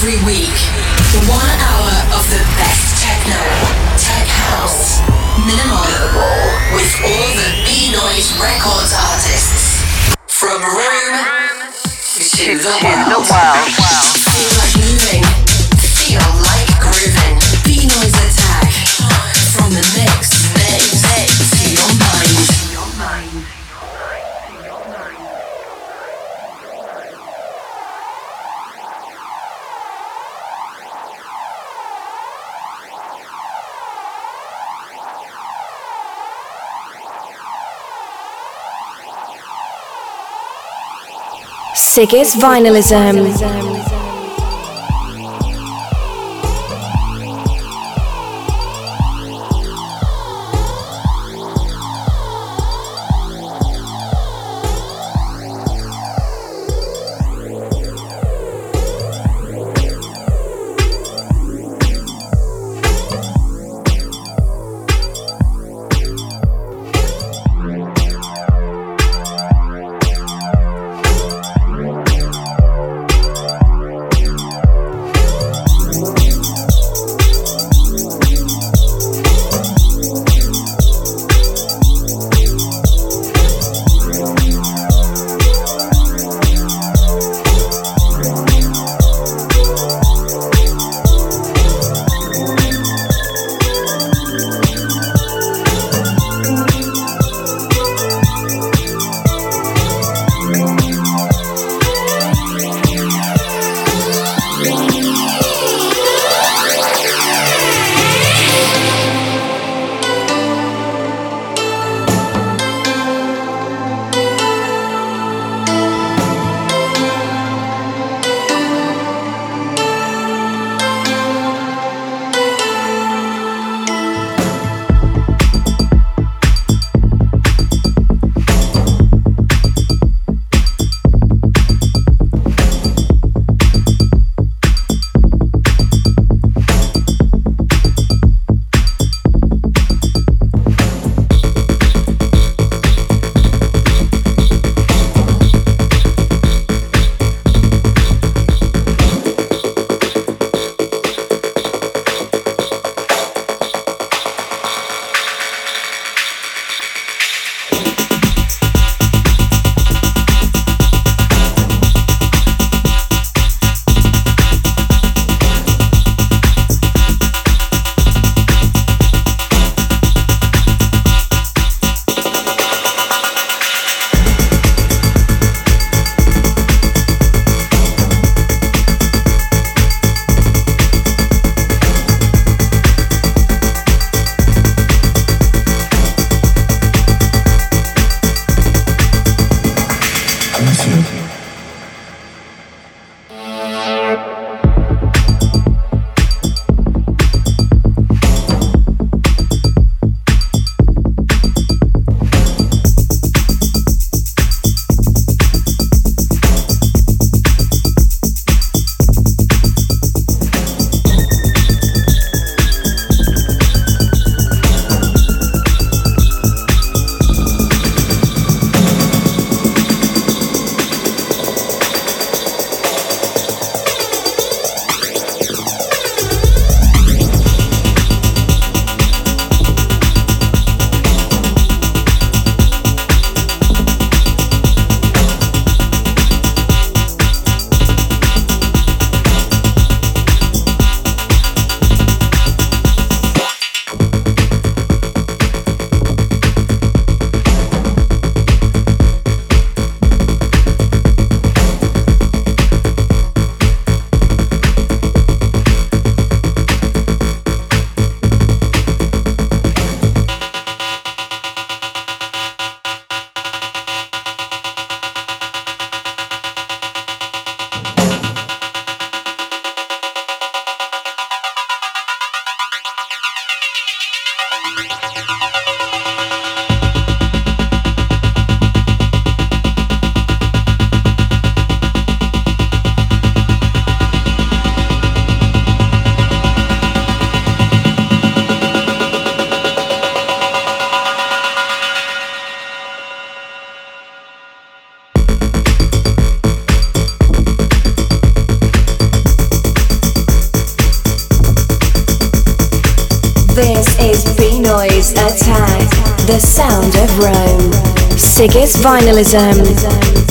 Every week, one hour of the best techno, tech house, minimal, with all the Beenoise Records artists. From Rome to the world. Feel like Sigis Vinylism. Sigis Vinylism.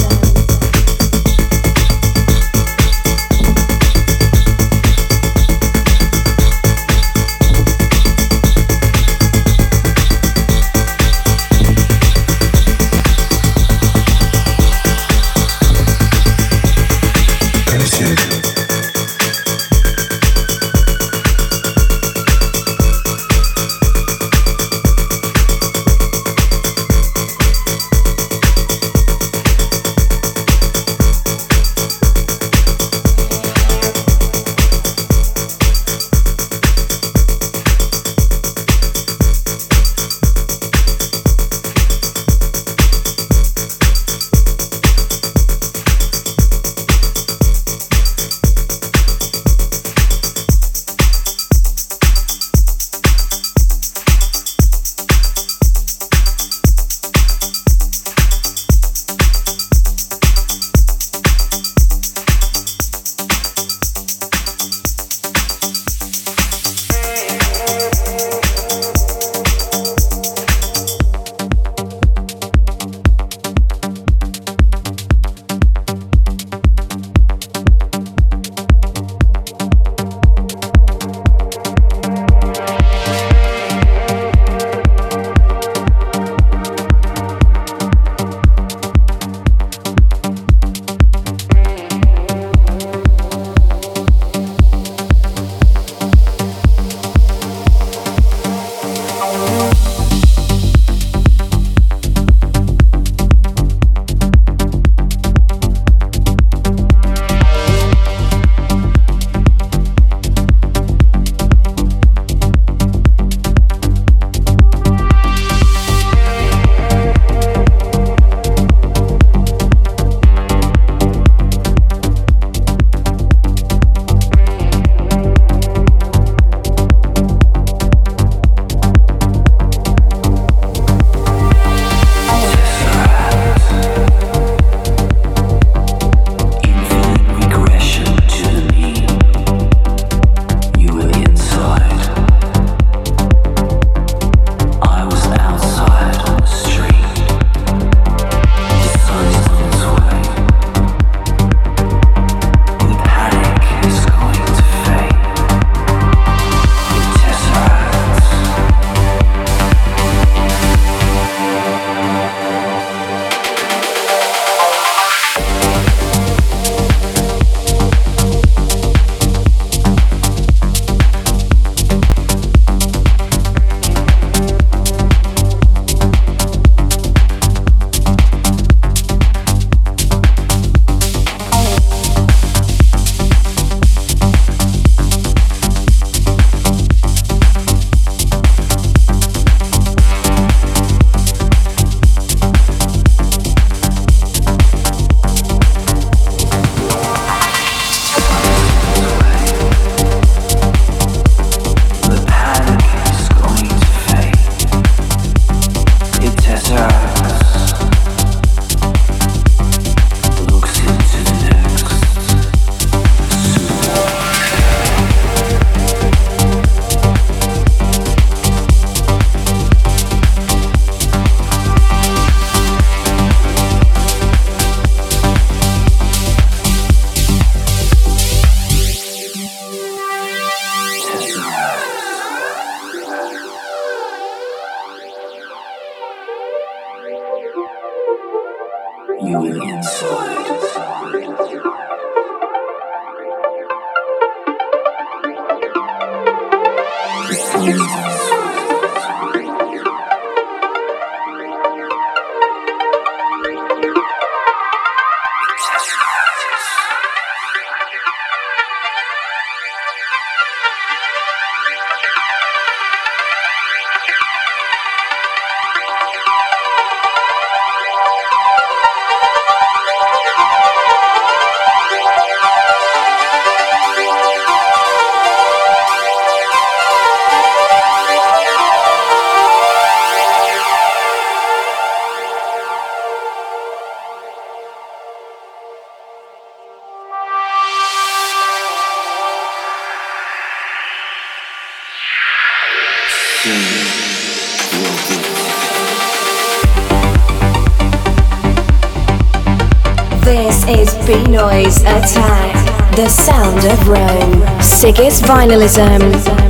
Sound of Rome. Sigis Vinylism.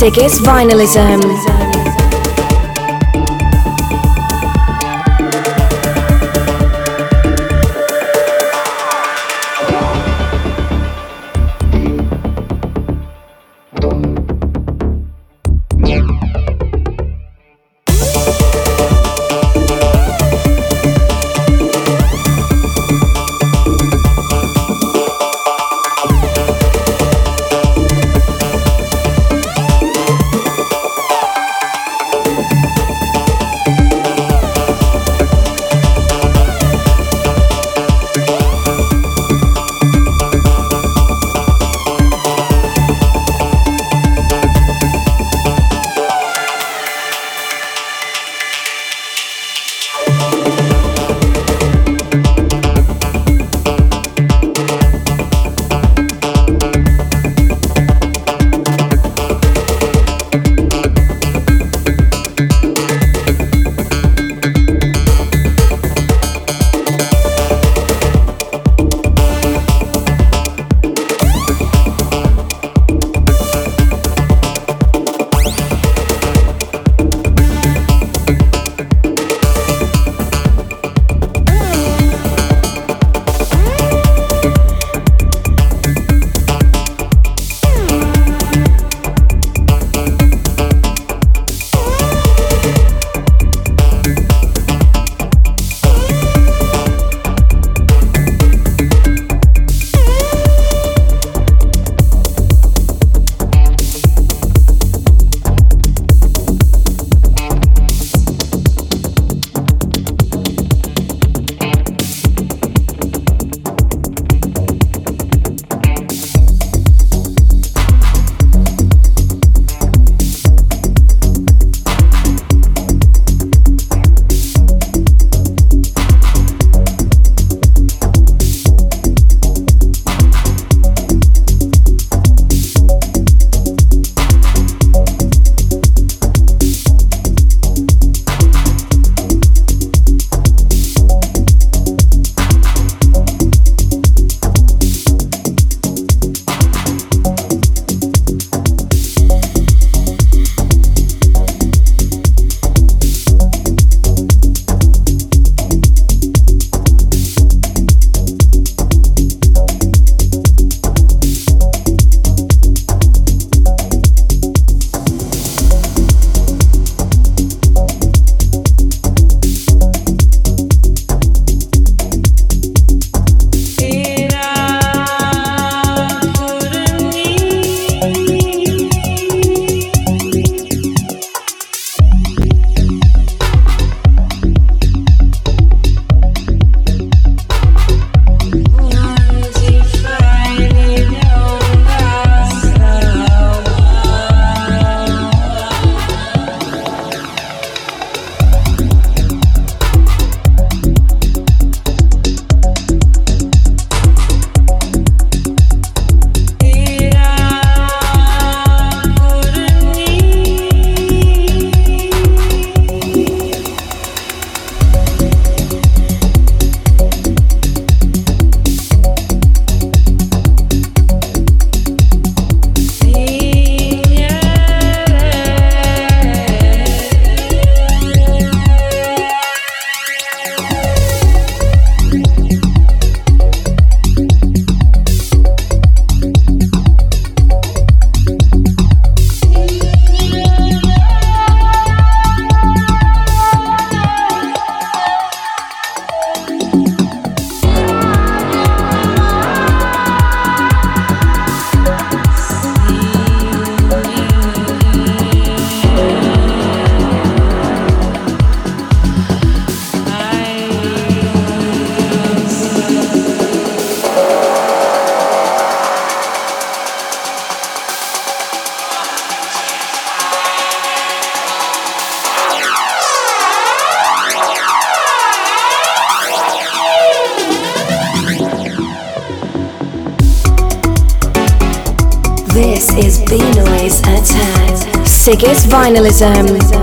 Sigis Vinylism. Sigis Vinylism.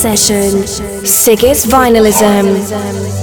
Session. Sigis Vinylism.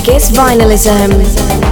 Sigis Vinylism.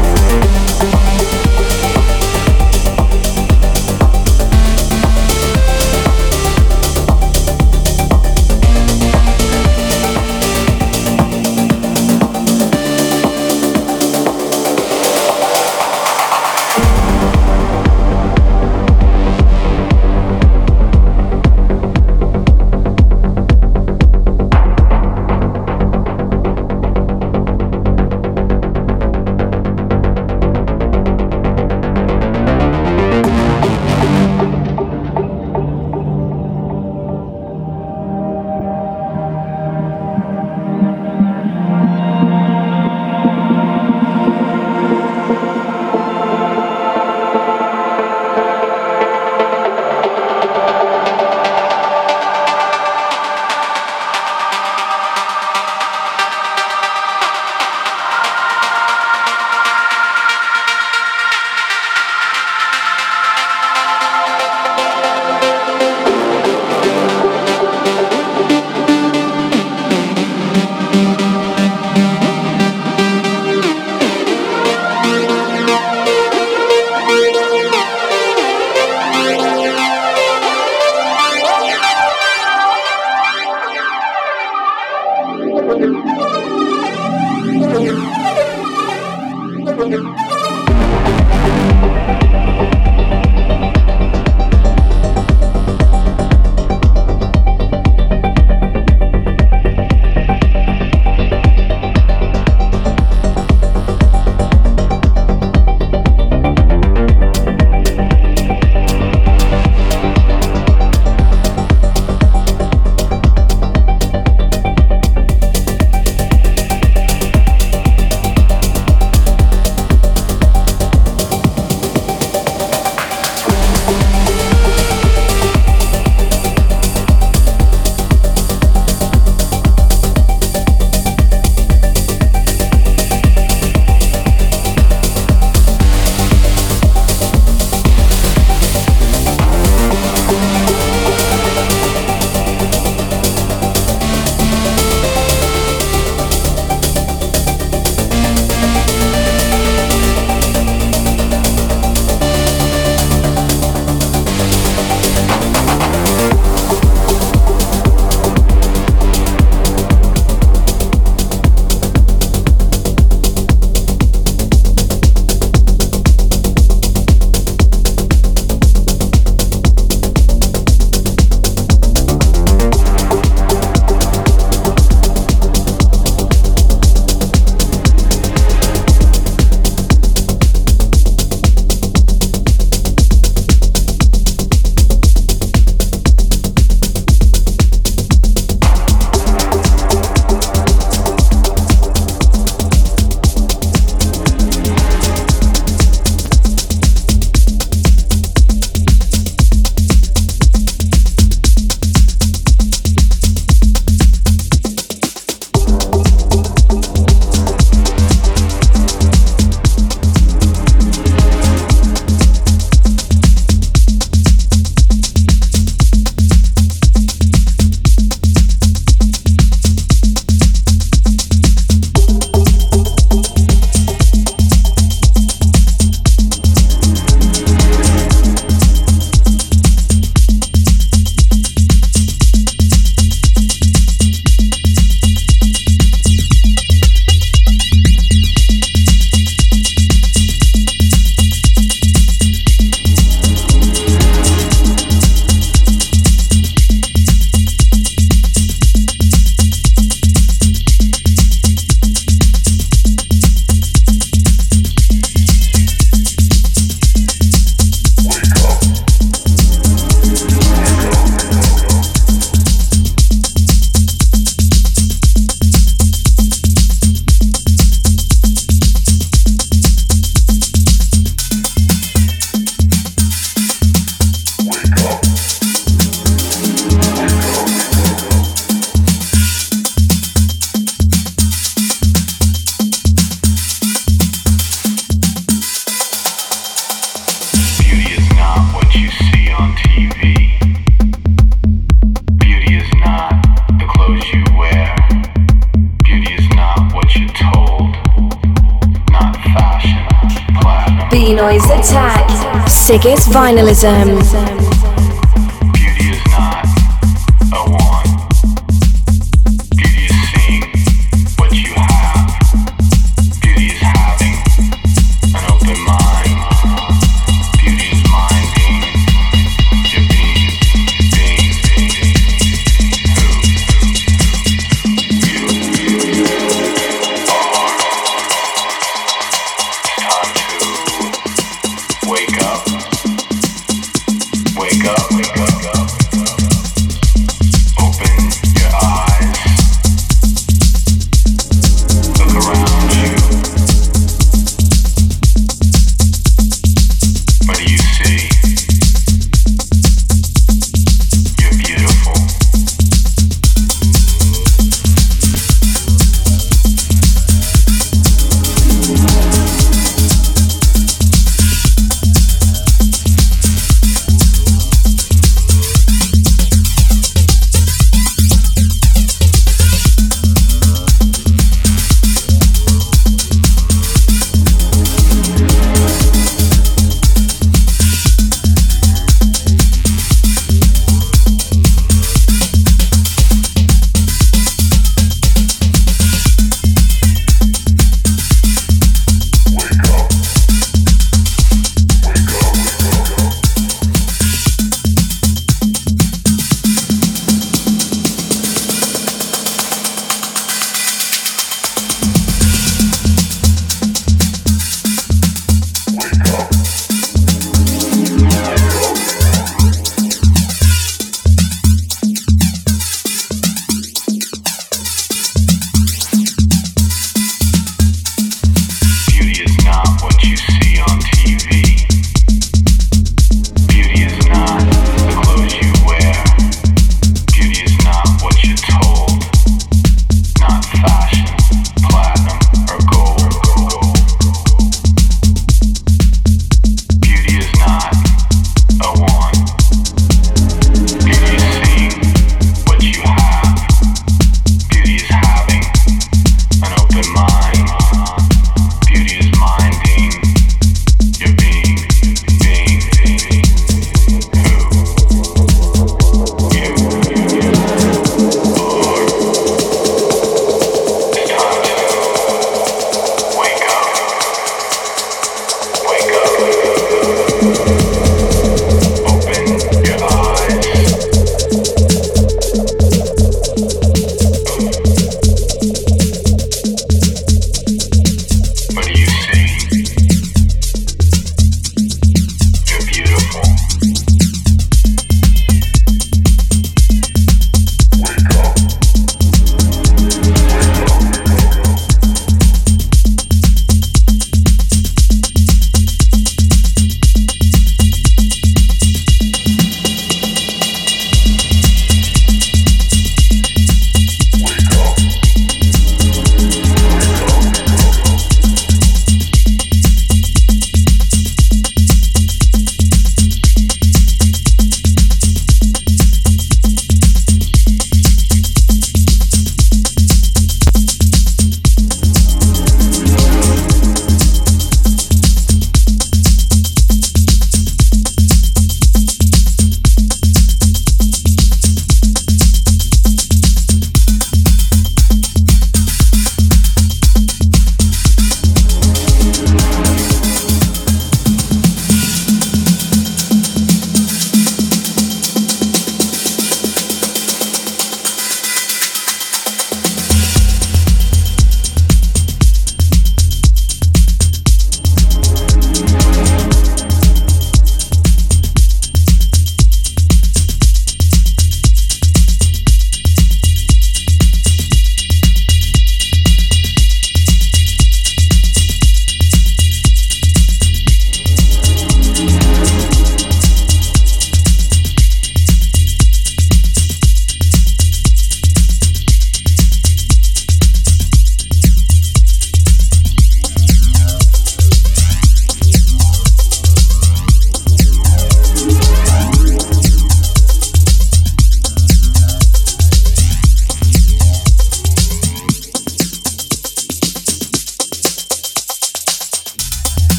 Sigis Vinylism. wake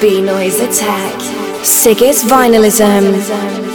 Beenoise Attack. Sigis Vinylism.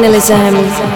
Sigis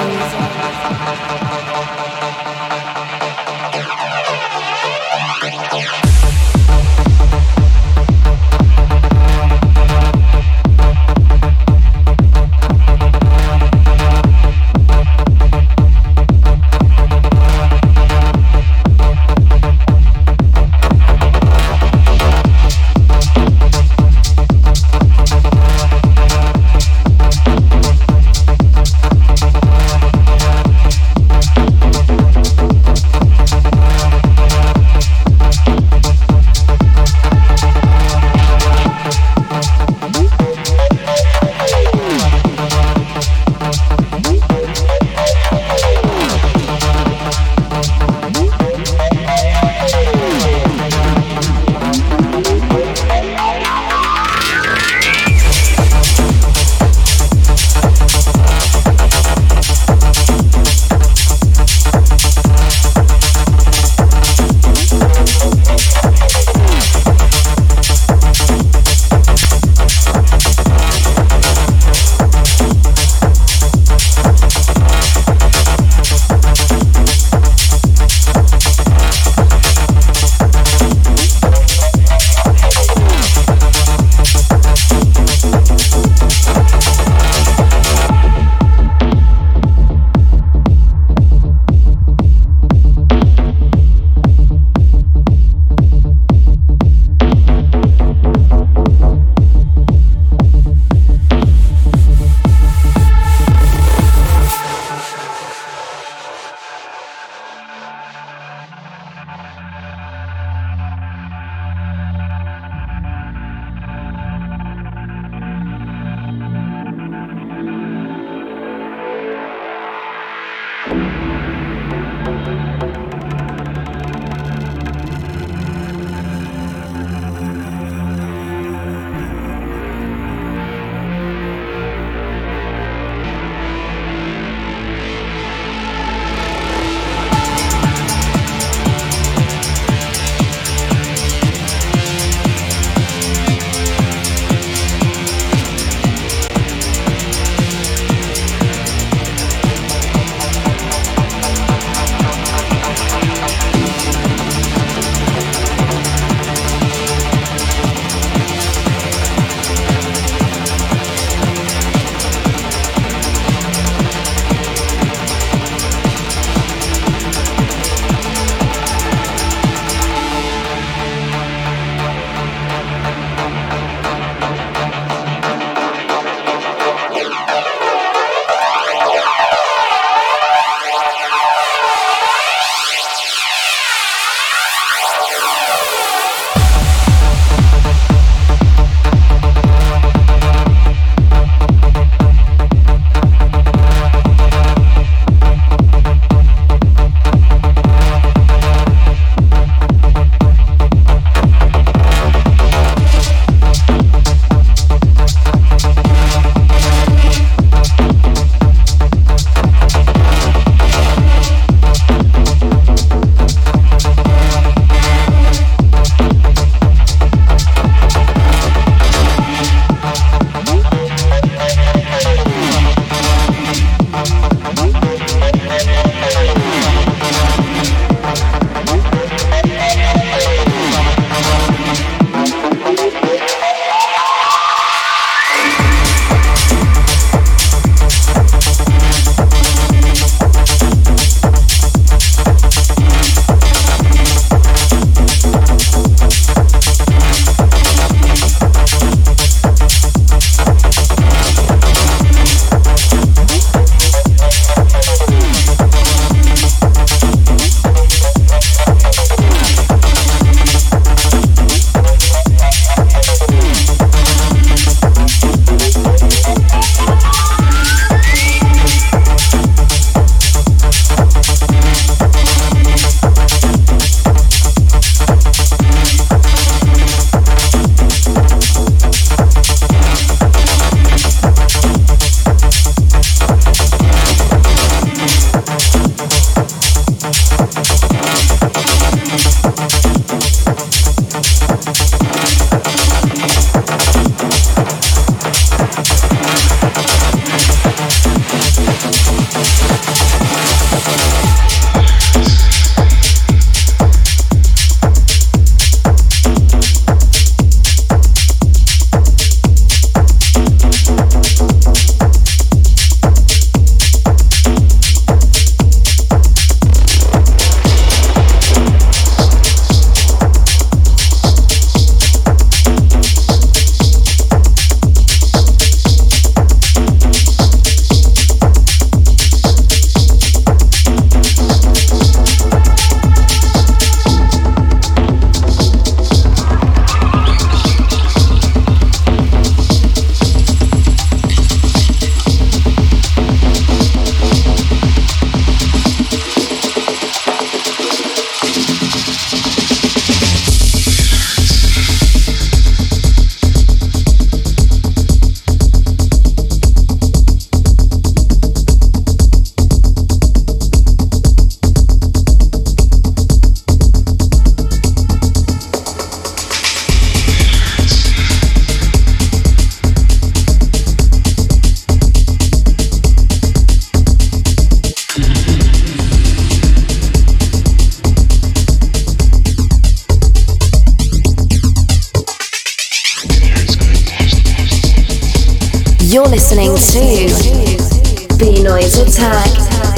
You're listening to Beenoise Attack,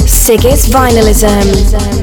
Sigis Vinylism.